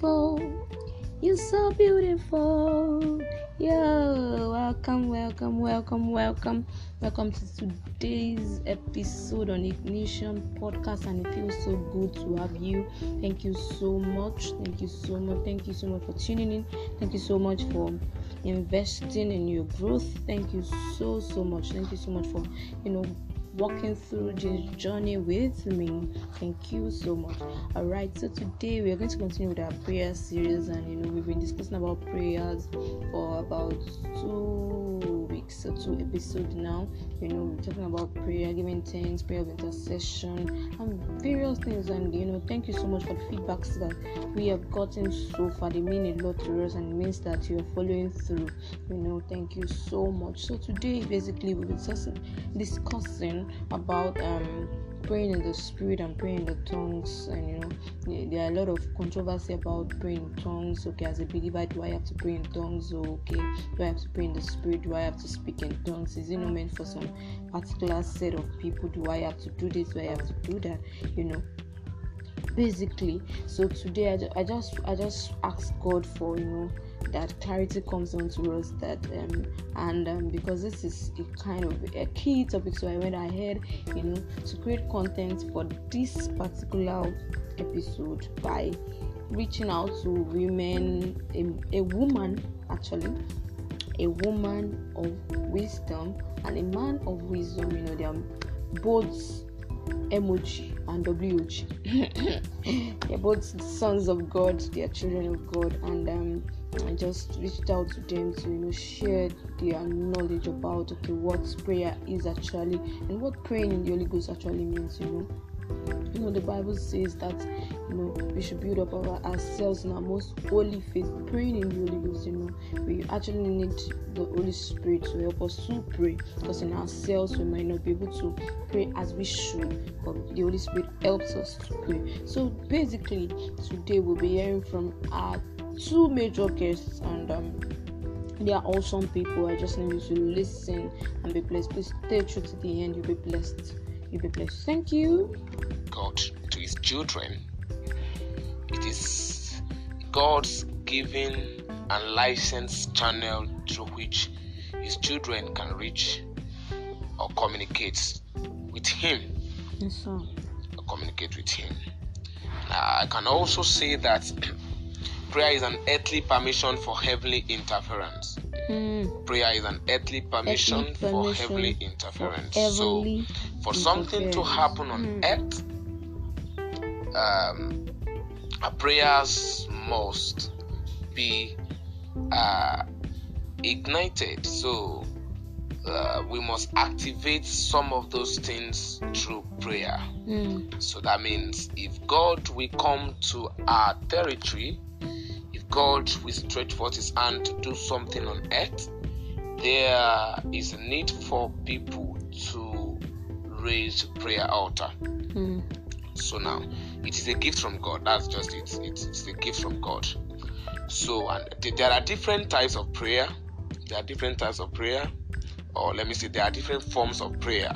beautiful. You're so beautiful. Yo, welcome, welcome, welcome, welcome. Welcome to today's episode on Ignition Podcast, and it feels so good to have you. Thank you so much. Thank you so much. Thank you so much for tuning in. Thank you so much for investing in your growth. Thank you so so much. Thank you so much for you know walking through this journey with me. Thank you so much. All right, so today we are going to continue with our prayer series, and you know, we've been discussing about prayers for about two or two episodes now. You know, we're talking about prayer, giving thanks, prayer of intercession, and various things. And you know, thank you so much for the feedbacks that we have gotten so far. They mean a lot to us, and means that you're following through. You know, thank you so much. So today, basically, we'll be discussing about um, praying in the spirit and praying in the tongues and you know there are a lot of controversy about praying in tongues. Okay as a believer do i have to pray in tongues? Oh, okay. Do i have to pray in the spirit? Do i have to speak in tongues? Is it not meant for some particular set of people? Do i have to do this? Do i have to do that? You know basically so today I, I just i just ask god for you know that clarity comes onto us that um, and um, because this is a kind of a key topic so i went ahead you know to create content for this particular episode by reaching out to women a, a woman actually a woman of wisdom and a man of wisdom you know they are both emoji and WG. They're both sons of God, they are children of God, and um, I just reached out to them to you know share their knowledge about okay what prayer is actually and what praying in the Holy Ghost actually means. You know, you know the Bible says that you know we should build up our, ourselves in our most holy faith. Praying in the Holy Ghost, you know, we actually need the Holy Spirit to help us to pray because in ourselves we might not be able to pray as we should, but the Holy Spirit helps us to pray. So basically, today we'll be hearing from our two major guests and um, they are awesome people. I just need you to listen and be blessed. Please stay true to the end. You'll be blessed. You'll be blessed. Thank you. God to his children. It is God's given and licensed channel through which his children can reach or communicate with him. Yes, sir. Or communicate with him. I can also say that prayer is an earthly permission for heavenly interference. Mm. Prayer is an earthly permission, Earthly for heavenly interference. For so, for something to happen on Mm. earth, um, our prayers must be uh, ignited. So, uh, we must activate some of those things through prayer. Mm. So that means if God will come to our territory, if God will stretch forth his hand to do something on earth, there is a need for people to raise prayer altar. Mm. So now it is a gift from God. That's just it. It's, it's a gift from God. So and th- there are different types of prayer. There are different types of prayer, or let me say there are different forms of prayer,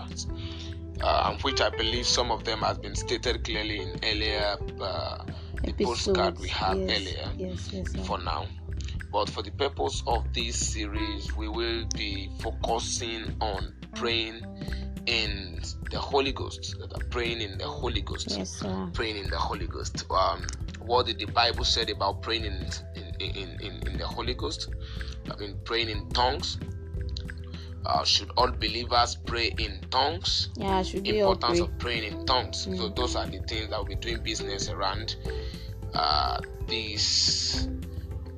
uh, which I believe some of them has been stated clearly in earlier uh, the postcard we had yes. earlier. Yes, yes. For now, but for the purpose of this series, we will be focusing on praying in the Holy Ghost. That are praying in the Holy Ghost praying in the Holy Ghost. Um, what did the Bible said about praying in in, in, in, in the Holy Ghost? I mean, praying in tongues. Uh, should all believers pray in tongues? Yeah, should we Importance pray? of praying in tongues. So Mm. those are the things that we'll be doing business around uh, this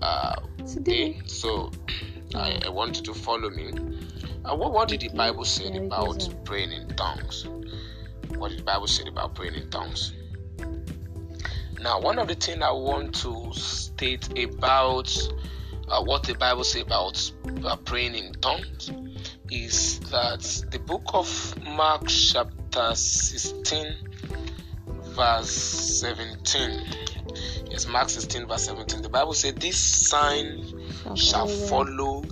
uh, day. So I, I want you to follow me. Uh, what, what did the Bible say about praying in tongues? What did the Bible say about praying in tongues? Now, one of the things I want to state about uh, what the Bible says about uh, praying in tongues is that the book of Mark, chapter 16, verse 17. Yes, Mark 16, verse 17. The Bible says, This sign shall follow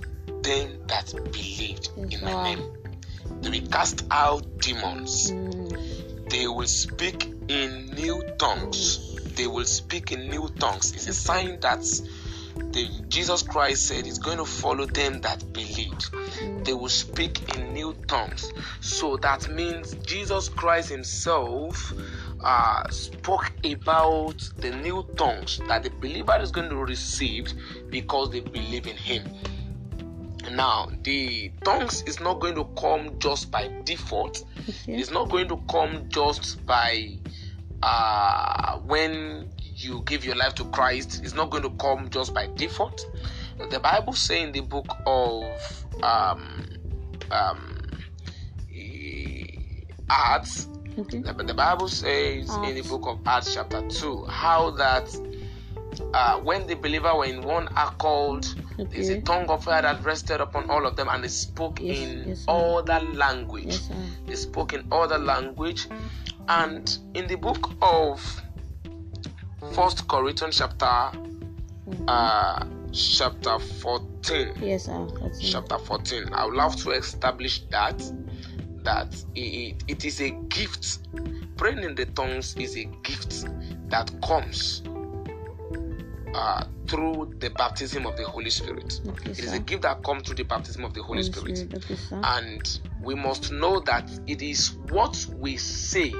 them that believed in my name. They will cast out demons. Mm. They will speak in new tongues. they will speak in new tongues. It's a sign that the, Jesus Christ said is going to follow them that believe. They will speak in new tongues. So that means Jesus Christ Himself uh, spoke about the new tongues that the believer is going to receive because they believe in Him. Now, the tongues is not going to come just by default. It's not going to come just by uh, when you give your life to Christ. It's not going to come just by default. The Bible says in the book of um, um, Acts, okay. the, the Bible says Acts. in the book of Acts, chapter 2, how that uh, when the believer were in one accord, okay. there's a tongue of fire that rested upon all of them, and they spoke yes, in yes, other language. Yes, they spoke in other language, and in the book of First Corinthians chapter mm-hmm. uh, chapter 14. Yes, sir. Chapter 14. I would love to establish that that it, it is a gift. Praying in the tongues is a gift that comes uh, through the baptism of the Holy Spirit. Okay, it is a gift that comes through the baptism of the Holy, Holy Spirit. Spirit. Okay, and we must know that it is what we say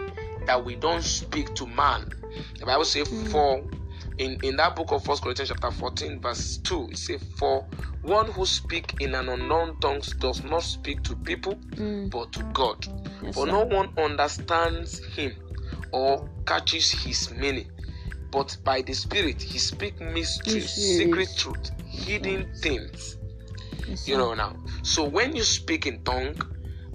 that we don't speak to man. The Bible says, mm. For in, in that book of First Corinthians chapter 14, verse 2, it says, For one who speak in an unknown tongue does not speak to people, mm. but to God. Yes, For sir. no one understands him or catches his meaning but by the Spirit, He speaks mysteries, secret truth, hidden things. Yes, you know now. So when you speak in tongue,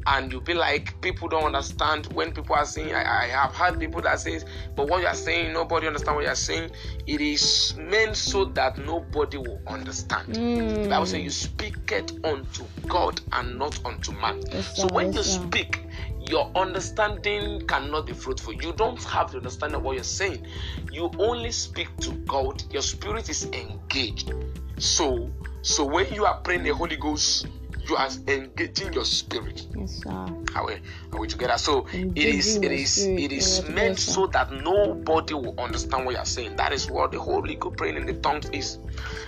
and you'll be like people don't understand when people are saying I, I, have heard people that says but what you are saying nobody understand what you are saying it is meant so that nobody will understand mm. the bible says you speak it unto god and not unto man yes, so when you speak your understanding cannot be fruitful. You don't have the understanding of what you're saying. You only speak to God. Your spirit is engaged. So, so when you are praying the Holy Ghost, you are engaging your spirit. Yes, sir. Are we, are we together? So engaging it is it is spirit. it is meant so that nobody will understand what you're saying. That is what the Holy Ghost praying in the tongues is.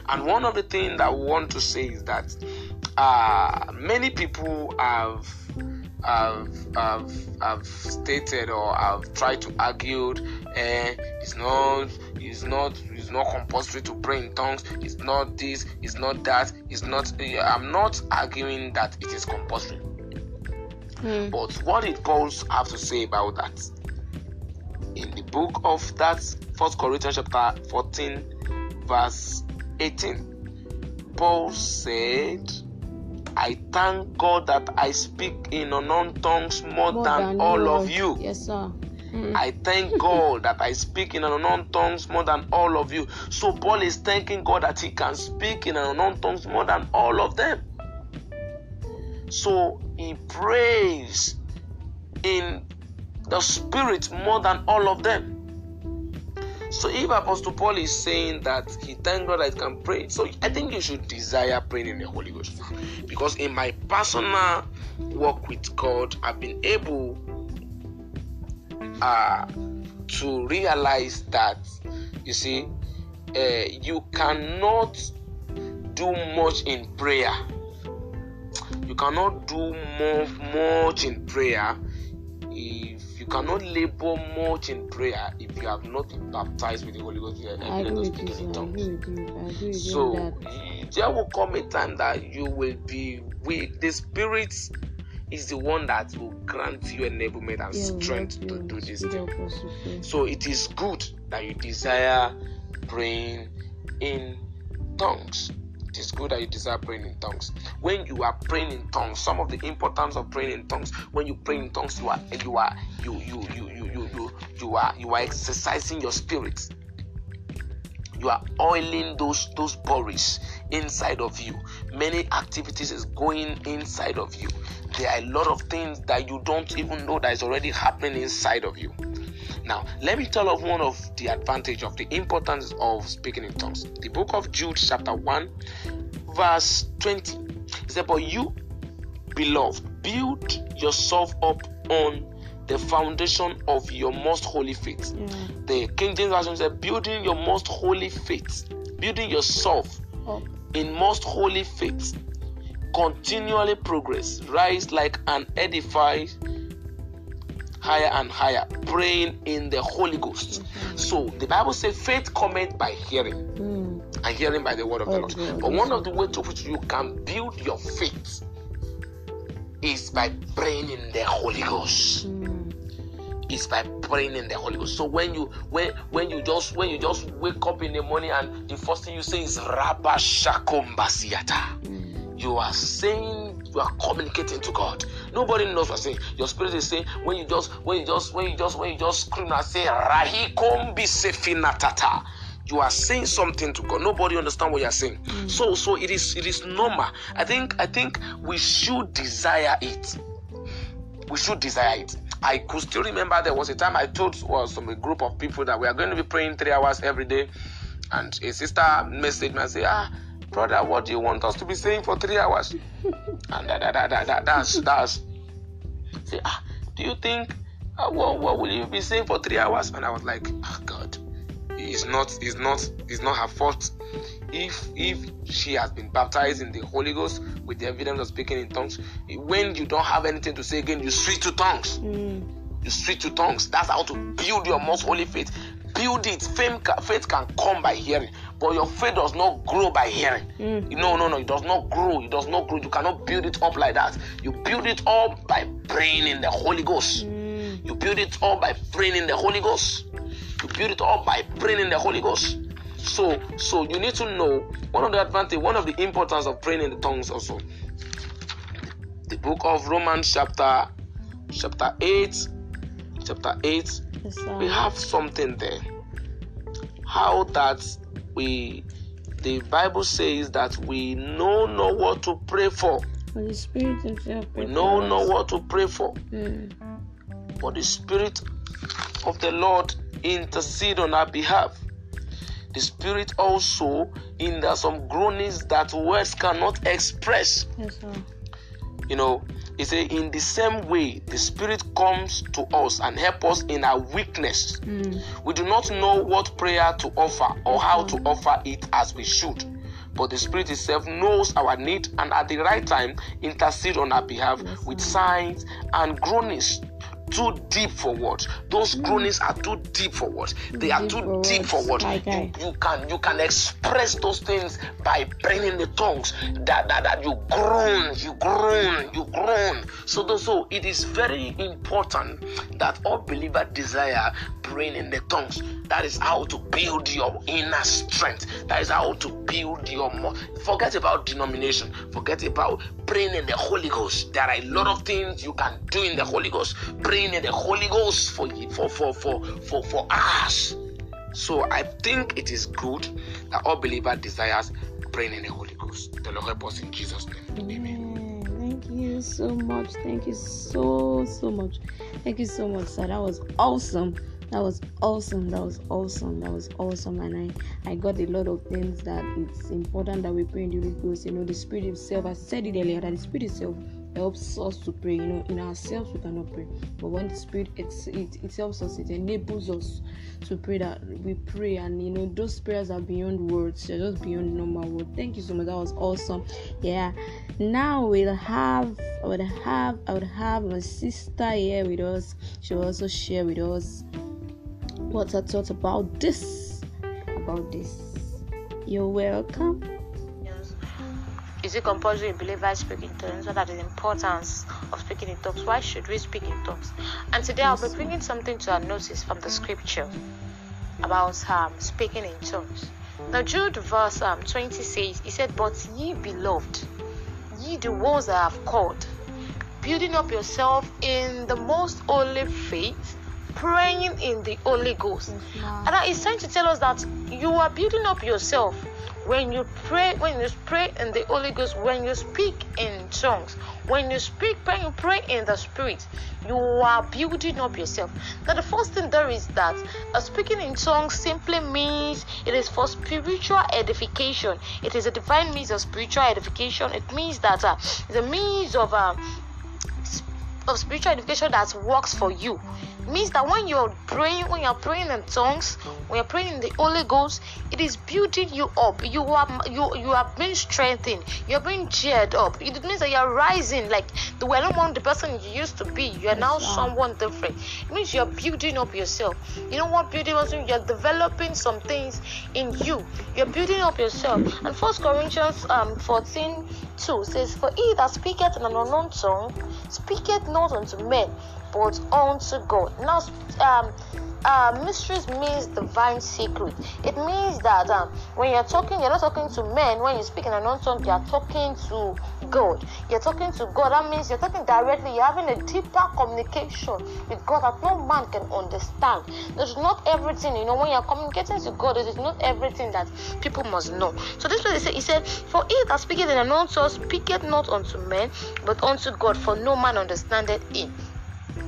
And one of the things that we want to say is that uh, many people have have, have, have stated or I've tried to argue eh, it's not it's not it's not compulsory to pray in tongues it's not this it's not that it's not i'm not arguing that it is compulsory mm. but what it calls have to say about that in the book of that first corinthians chapter 14 verse 18 paul said I thank God that I speak in unknown tongues more, more than, than, all of you. Yes, sir. Mm. I thank God that I speak in unknown tongues more than all of you. So Paul is thanking God that he can speak in unknown tongues more than all of them. So he prays in the spirit more than all of them. So if Apostle Paul is saying that he thank God he can pray, so I think you should desire praying in the Holy Ghost. Because in my personal work with God, I've been able uh, to realize that you see, uh, you cannot do much in prayer. You cannot do more much in prayer cannot labor much in prayer if you have not been baptized with the Holy Ghost. Eh, I agree with you. I agree with you. I agree with so there will come a time that you will be weak. The Spirit is the one that will grant you enablement and strength to do this thing. So it is good that you desire praying in tongues. It is good that you desire praying in tongues. When you are praying in tongues, some of the importance of praying in tongues, when you pray in tongues, you are you are you you you you you you, you are you are exercising your spirit. You are oiling those those bodies inside of you. Many activities is going inside of you. There are a lot of things that you don't even know that is already happening inside of you. Now, let me tell of one of the advantage of the importance of speaking in tongues. The book of Jude, chapter 1, verse 20. It said, But you, beloved, build yourself up on the foundation of your most holy faith. Yeah. The King James Version said, building your most holy faith, building yourself Up. in most holy faith, continually progress, rise like an edified higher and higher, praying in the Holy Ghost. So the Bible says faith cometh by hearing, Mm. and hearing by the word of the Oh, Lord. But one of the ways to which you can build your faith is by praying in the Holy Ghost Mm. is by praying in the Holy Ghost. So when you when when you just when you just wake up in the morning and the first thing you say is Rabba Shakom Basiata, Mm. you are saying you are communicating to God. Nobody knows what saying. Your spirit is saying when you just when you just when you just when you just scream and say Rahikom Bisefinatata. You are saying something to God. Nobody understand what you are saying. So so it is it is normal. I think I think we should desire it we should desire it. I could still remember there was a time I told well, some a group of people that we are going to be praying three hours every day, and a sister messaged me and said, "Ah, brother, what do you want us to be saying for three hours?" and that, that, that, that, that, that's that's. Say, ah, do you think uh, what, what will you be saying for three hours? And I was like, oh God, it's not it's not it's not her fault. If if she has been baptized in the Holy Ghost with the evidence of speaking in tongues, when you don't have anything to say again, you switch to tongues. Mm. You switch to tongues. That's how to build your most holy faith. Build it. Faith can, faith can come by hearing, but your faith does not grow by hearing. Mm. No, no, no. It does not grow. It does not grow. You cannot build it up like that. You build it up by praying in the Holy Ghost. Mm. You build it up by praying in the Holy Ghost. You build it up by praying in the Holy Ghost. So, so you need to know one of the advantage, one of the importance of praying in the tongues also. The book of Romans, chapter chapter eight, chapter eight, Yes, we have something there. How that we, the Bible says that we know not what to pray for. For the Spirit Himself. We know not what to pray for. Mm. but the Spirit of the Lord intercede on our behalf. The Spirit also in there are some groanings that words cannot express. Yes. You know, he say in the same way the Spirit comes to us and help us in our weakness. Mm. We do not know what prayer to offer or how to offer it as we should. But the Spirit itself knows our need and at the right time intercede on our behalf Yes, with signs and groanings too deep for words. Those groanings are too deep for words. They are too deep for words. You, you can you can express those things by praying in the tongues. That, that that you groan, you groan, you groan. So so it is very important that all believer desire praying in the tongues. That is how to build your inner strength. That is how to build your mo- forget about denomination. Forget about praying in the Holy Ghost. There are a lot of things you can do in the Holy Ghost. Praying in the Holy Ghost for for for for for, for us. So I think it is good that all believer desires praying in the Holy Ghost. The Lord help us in Jesus' name. Amen. Amen. Thank you so much. Thank you so so much. Thank you so much, sir. That was awesome. That was awesome. That was awesome. That was awesome. And I, I got a lot of things that it's important that we pray in the Holy Ghost. You know, the Spirit Himself. I said it earlier that the Spirit itself helps us to pray. You know, in ourselves we cannot pray, but when the Spirit it it helps us. It enables us to pray that we pray, and you know those prayers are beyond words. They're just beyond normal words. Thank you so much. That was awesome. Yeah. Now we'll have I would have I would have my sister here with us. She will also share with us what her thoughts about this. About this. You're welcome. Yes. Is it compulsory in believers speak in tongues? What are the importance of speaking in tongues? Why should we speak in tongues? And today I'll be bringing something to our notice from the scripture about um, speaking in tongues. Now, Jude verse um, 20 says, He said, But ye beloved, ye the ones that I have called, building up yourself in the most holy faith, praying in the Holy Ghost. And that is trying to tell us that you are building up yourself when you pray, when you pray in the Holy Ghost, when you speak in tongues, when you speak, when you pray in the Spirit, you are building up yourself. Now, the first thing there is that uh, speaking in tongues simply means it is for spiritual edification. It is a divine means of spiritual edification. It means that uh, it's a means of uh, of spiritual edification that works for you means that when you're praying, when you're praying in tongues, when you're praying in the Holy Ghost, it is building you up. You are you you are being strengthened. You're being cheered up. It means that you're rising. Like the were no the person you used to be. You are now someone different. It means you're building up yourself. You know what building up You're developing some things in you. You're building up yourself. And First Corinthians um 14 2 says, For he that speaketh in an unknown tongue speaketh not unto men but unto God. Now, um, uh, mysteries means divine secret. It means that um, when you're talking, you're not talking to men. When you speak in an tongue, you're talking to God. You're talking to God. That means you're talking directly. You're having a deeper communication with God that no man can understand. There's not everything, you know, when you're communicating to God, it is not everything that people must know. So this they say, He said, For he that speaketh in an unknown tongue speaketh not unto men, but unto God, for no man understandeth him.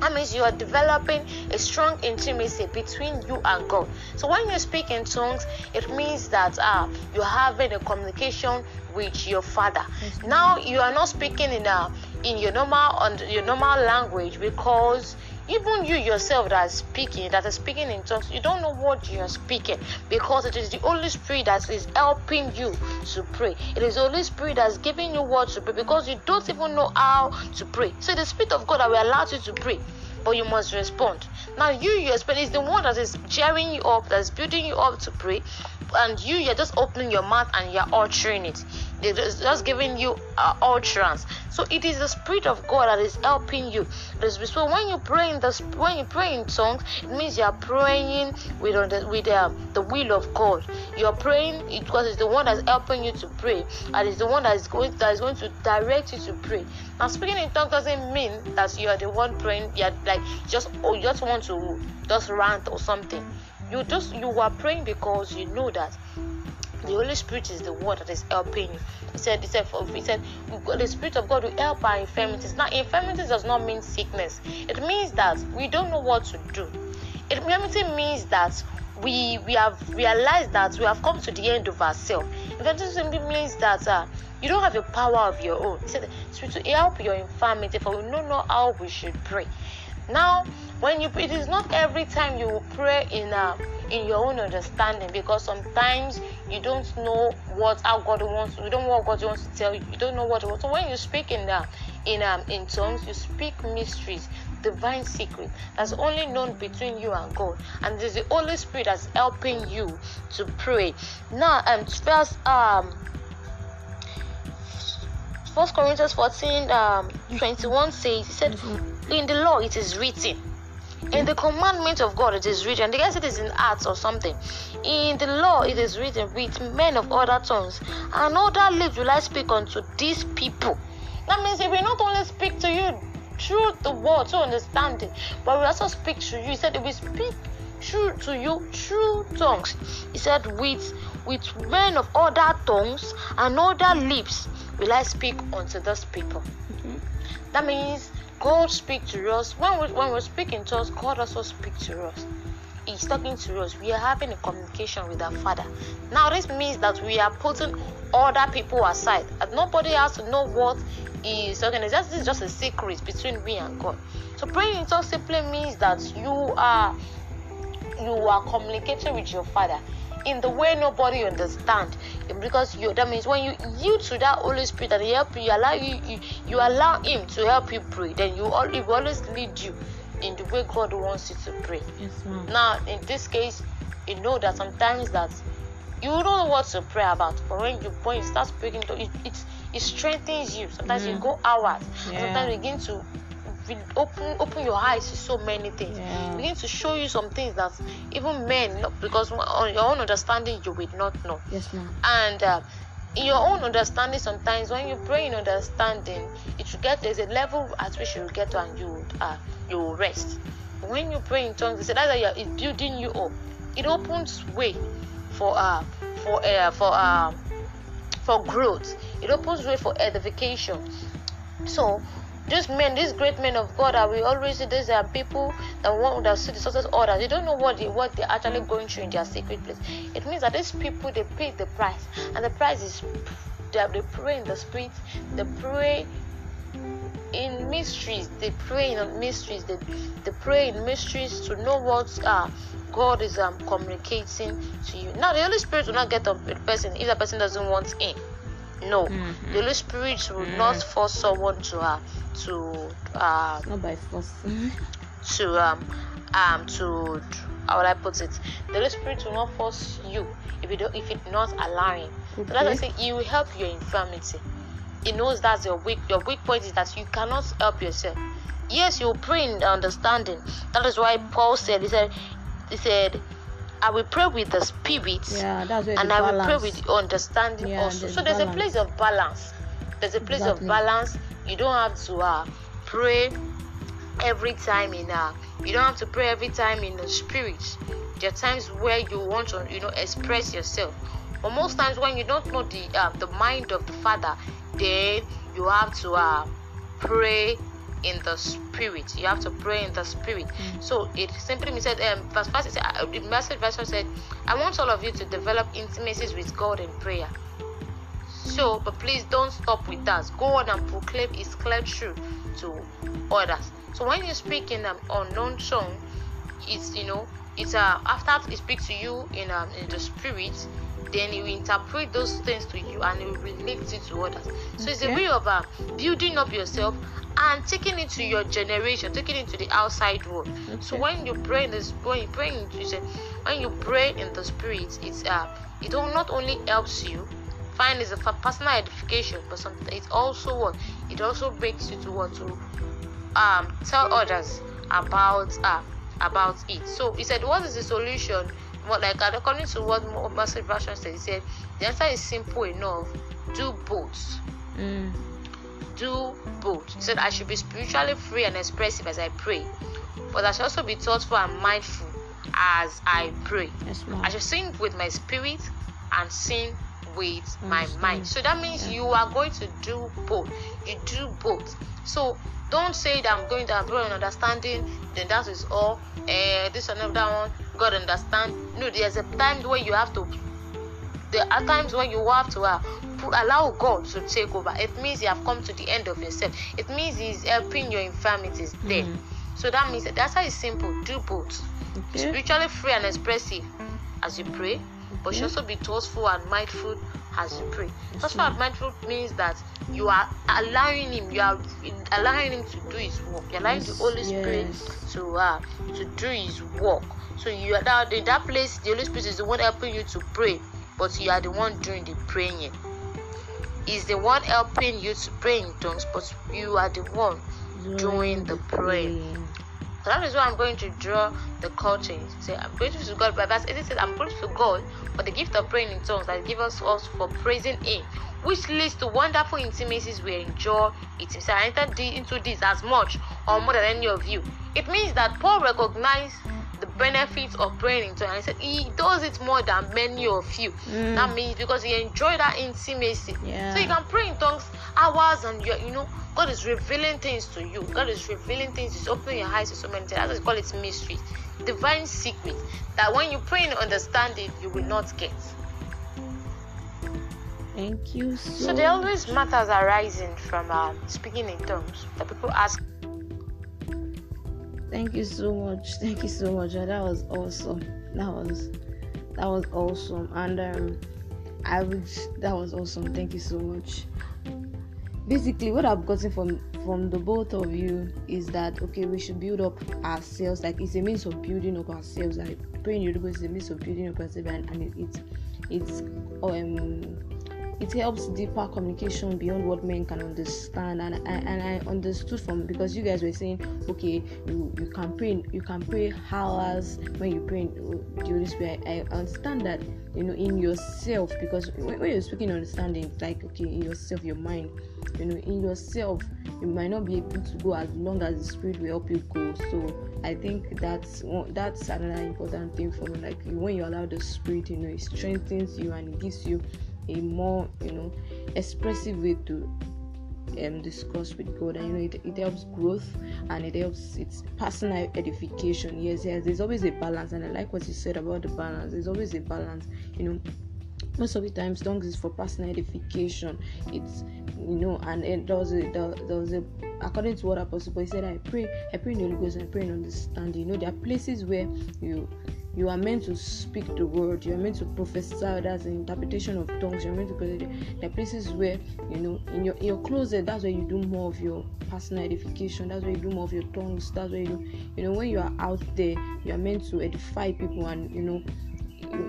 That means you are developing a strong intimacy between you and God. So when you speak in tongues, it means that uh, you're having a communication with your Father. Now you are not speaking in a in your normal on your normal language because even you yourself that is speaking that is speaking in tongues you don't know what you are speaking because it is the holy spirit that is helping you to pray. It is the holy spirit that's giving you what to pray because you don't even know how to pray. So the spirit of god that will allow you to pray but you must respond. Now you your spirit is the one that is cheering you up that's building you up to pray and you you're just opening your mouth and you're uttering it it's just giving you uh, utterance so it is the spirit of god that is helping you. So when you pray in the when you pray in tongues it means you are praying with the, with uh, the will of god. You're praying because it's the one that's helping you to pray and it's the one that is going that is going to direct you to pray. Now speaking in tongues doesn't mean that you are the one praying you're like just oh you just want to just rant or something. You just you are praying because you know that the Holy Spirit is the one that is helping you. He said, He said, he said, the Spirit of God will help our infirmities. Now, infirmities does not mean sickness. It means that we don't know what to do. Infirmity means that we we have realized that we have come to the end of ourselves. Infirmity simply means that uh, you don't have a power of your own. He said, Spirit to help your infirmity, for we know how we should pray. Now, when you it is not every time you pray in a in your own understanding because sometimes you don't know what how God wants you don't know what God wants to tell you. You don't know what so when you speak in the in um in tongues you speak mysteries divine secret that's only known between you and God. And is the Holy Spirit that's helping you to pray. Now um first um First Corinthians 14 um 21 says he said in the law it is written in the commandment of God it is written. I guess it is in Acts or something. In the law it is written, with men of other tongues and other lips will I speak unto these people. That means if we not only speak to you through the word, to understand it, but we also speak to you. He said, if we speak through to you through tongues. He said, with with men of other tongues and other lips will I speak unto those people. Mm-hmm. That means God speaks to us. When, we, when we're speaking to us, God also speaks to us. He's talking to us. We are having a communication with our Father. Now, this means that we are putting other people aside. And nobody has to know what is talking. This is just a secret between me and God. So praying in tongues simply means that you are you are communicating with your Father in the way nobody understand. Because you that means when you yield to that holy spirit and help you, you allow you, you you allow him to help you pray then you all will always lead you in the way god wants you to pray. Yes, now in this case you know that sometimes that you don't know what to pray about but when you when you start speaking to it it, it strengthens you. Sometimes mm. you go hours. Yeah. sometimes you begin to open open your eyes to so many things. Yeah. begin to show you some things that even men because on your own understanding you will not know. Yes ma'am. And uh, in your own understanding sometimes when you pray in understanding it will get there's a level at which you will get to and you would uh, you will rest. When you pray in tongues they say that it's building you up. It opens way for uh for uh for uh for growth. It opens way for edification. So these men, these great men of God that we always see, these are people that want that see the success orders. They don't know what they what they're actually going through in their secret place. It means that these people they pay the price, and the price is they, they pray in the spirit, they pray in mysteries they pray in mysteries they, they pray in mysteries to know what uh, god is um, communicating to you now the holy spirit will not get on the person if the person doesn't want in no Mhm. the holy spirit will Mhm. not force someone to uh, to uh, not by force to um um to how would I put it? The Holy Spirit will not force you if you don't if it's not allowing. So that's why I Okay. say He will help your infirmity. He knows that's your weak your weak point is that you cannot help yourself. Yes, you pray in understanding. That is why Paul said he said he said I will pray with the spirit yeah that's where and I will pray balance with understanding Yeah, also. there's So there's a place of balance. There's a place Exactly. of balance. You don't have to uh, pray every time in uh, you don't have to pray every time in the spirit. There are times where you want to you know express yourself. But most times when you don't know the uh, the mind of the Father, then you have to uh, pray in the spirit. You have to pray in the spirit. So it simply means that um, verse says, uh, the message version said, "I want all of you to develop intimacies with God in prayer." So, but please don't stop with that. Go on and proclaim His clear truth to others. So when you speak in an unknown tongue, it's you know it's uh, after He speaks to you in um, in the spirit, then He will interpret those things to you and He will relate it to others. So it's a way of uh, building up yourself and taking it to your generation, taking it to the outside world. So when you pray in this, when you pray in you say, when you pray in the spirit, it's uh, it not only helps you find is a personal edification, but something it also what it also breaks you to what to um tell others about uh about it. So he said, what is the solution? What like according to what Message Version said, he said the answer is simple enough. Do both Mm. do both. He said, I should be spiritually free and expressive as I pray, but I should also be thoughtful and mindful as I pray. Yes, I should sing with my spirit and sing with my mind. So that means you are going to do both. You do both. So don't say that I'm going to have an understanding, then that is all. Uh, this and that one, God understand. No, there's a time where you have to there are times when you have to uh, allow God to take over. It means you have come to the end of yourself. It means He's helping your infirmities there. Mhm. So that means that that's how it's simple. Do both. Okay. spiritually free and expressive as you pray, but you should also be thoughtful and mindful as you pray. Thoughtful and mindful means that you are allowing Him, you are allowing Him to do His work. You're allowing the Holy Spirit to uh, to do His work. So you are now in that place. The Holy Spirit is the one helping you to pray, but you are the one doing the praying. Is the one helping you to pray in tongues, but you are the one doing the praying. So that is why I'm going to draw the curtains. Say, I'm grateful to God. But verse 18 says, I'm grateful to God for the gift of praying in tongues that gives us for praising Him, which leads to wonderful intimacies we enjoy. It is I entered into this as much or more than any of you. It means that Paul recognized the benefits of praying in tongues and he said he does it more than many of you. Mm. That means because he enjoyed that intimacy. Yeah. So you can pray in tongues hours and you you know God is revealing things to you. God is revealing things. He's opening your eyes to so many things. That's call it mystery, divine secret. That when you pray in understanding, you will not get. Thank you so, So there always matters arising from um, speaking in tongues. That people ask, Thank you so much. Thank you so much. That was awesome. That was that was awesome. And um I would that was awesome. Thank you so much. Basically what I've gotten from from the both of you is that okay we should build up ourselves like it's a means of building up ourselves like praying Holy is a means of building up ourselves and, and it it's um it helps deeper communication beyond what men can understand. And I, and I understood from because you guys were saying okay you, you can pray you can pray hours when you pray the Holy Spirit I, understand that you know in yourself because when, when you're speaking understanding it's like okay in yourself your mind you know in yourself you might not be able to go as long as the spirit will help you go. So I think that's that's another important thing for me. Like when you allow the spirit you know it strengthens you and it gives you a more you know expressive way to um, discuss with God. And you know it, it helps growth and it helps it's personal edification. Yes yes there's always a balance. And I like what you said about the balance. There's always a balance you know. Most of the times tongues is for personal edification. It's you know and, it there, there was a according to what apostle paul said i pray i pray in the holy ghost i pray in understanding. You know there are places where you you are meant to speak the word. You are meant to prophesy that's an interpretation of tongues. You're meant to pray there are places where you know in your in your closet that's where you do more of your personal edification. That's where you do more of your tongues. That's where you you know when you are out there you are meant to edify people and you know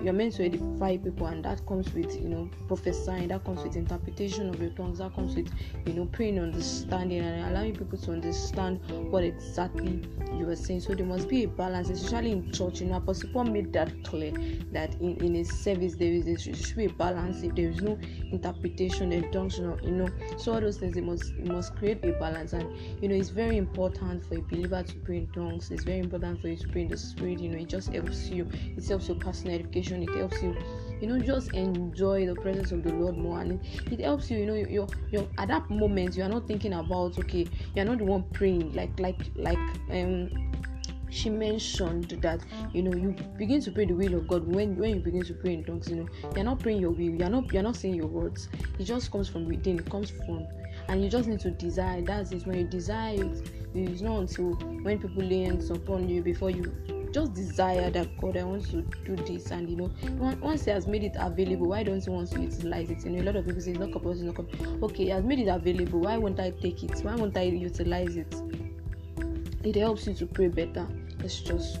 you're meant to edify people and that comes with you know prophesying that comes with interpretation of your tongues that comes with you know praying understanding and allowing people to understand what exactly you are saying. So there must be a balance especially in church. You know apostle paul made that clear that in in a service there is there should be a balance. If there is no interpretation and tongues you know. So all those things they must you must create a balance. And you know it's very important for a believer to pray in tongues. It's very important for you to pray in the spirit. You know it just helps you it helps your personal it helps you you know just enjoy the presence of the lord more and it, helps you you know you're, you're at that moment you are not thinking about okay you're not the one praying like like like um she mentioned that you know you begin to pray the will of God when when you begin to pray in tongues. You know, you're not praying your will, you're not you're not saying your words. It just comes from within. It comes from, and you just need to desire. That's. When you desire it, it's not until when people lay hands upon you before you just desire that God, I want to do this, and you know, once He has made it available, why don't you want to utilize it? You know, a lot of people say it's not compulsory, not compulsory. Okay, He has made it available. Why won't I take it? Why won't I utilize it? It helps you to pray better. Let's just,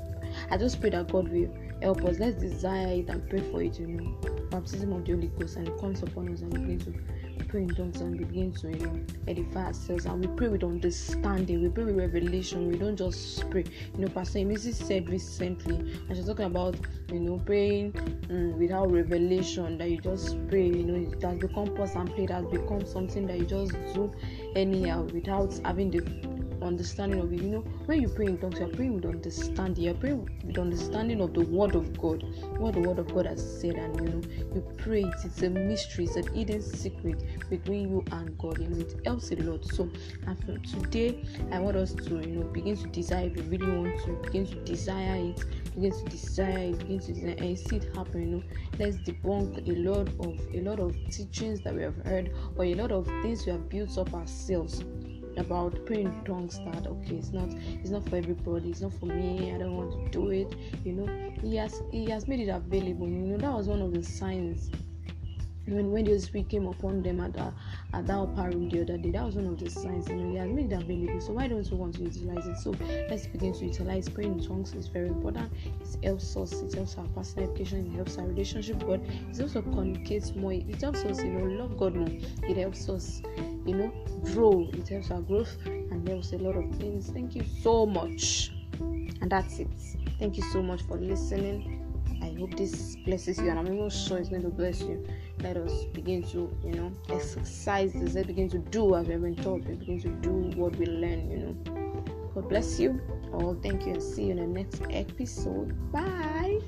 I just pray that God will help us. Let's desire it and pray for it. You know, baptism of the Holy Ghost, and it comes upon us and begin to pray in tongues and begin to you know edify ourselves and we pray with understanding we pray with revelation we don't just pray. You know pastor Emisi said recently and she's talking about you know praying um, without revelation that you just pray you know it has become pause and it has become something that you just do anyhow without having the understanding of it. You know, when you pray in tongues, you're praying with understanding. You're praying with understanding of the word of God, what the word of God has said, and you know, you pray it. It's a mystery, it's an hidden secret between you and God. You know, it helps a lot. So, and from today, I want us to you know begin to desire. If you really want to begin to desire it, begin to desire it, begin to desire, and see it happen. You know, let's debunk a lot of a lot of teachings that we have heard, or a lot of things we have built up ourselves about praying tongues that okay it's not it's not for everybody it's not for me i don't want to do it you know. He has he has made it available you know that was one of the signs when when the came upon them at that at that upper room the other day, that was one of the signs. You know, he made it available. So why don't we want to utilize it? So let's begin to utilize praying in tongues. It's very important. It helps us. It helps our personal education. It helps our relationship. But it also communicates more. It helps us, you know, love God more. It helps us, you know, grow. It helps our growth and helps a lot of things. Thank you so much. And that's it. Thank you so much for listening. I hope this blesses you, and I'm even sure it's going to bless you. Let us begin to you know exercise this let begin to do as we've been taught. We begin to do what we learn you know. God bless you all. Thank you. And see you in the next episode. Bye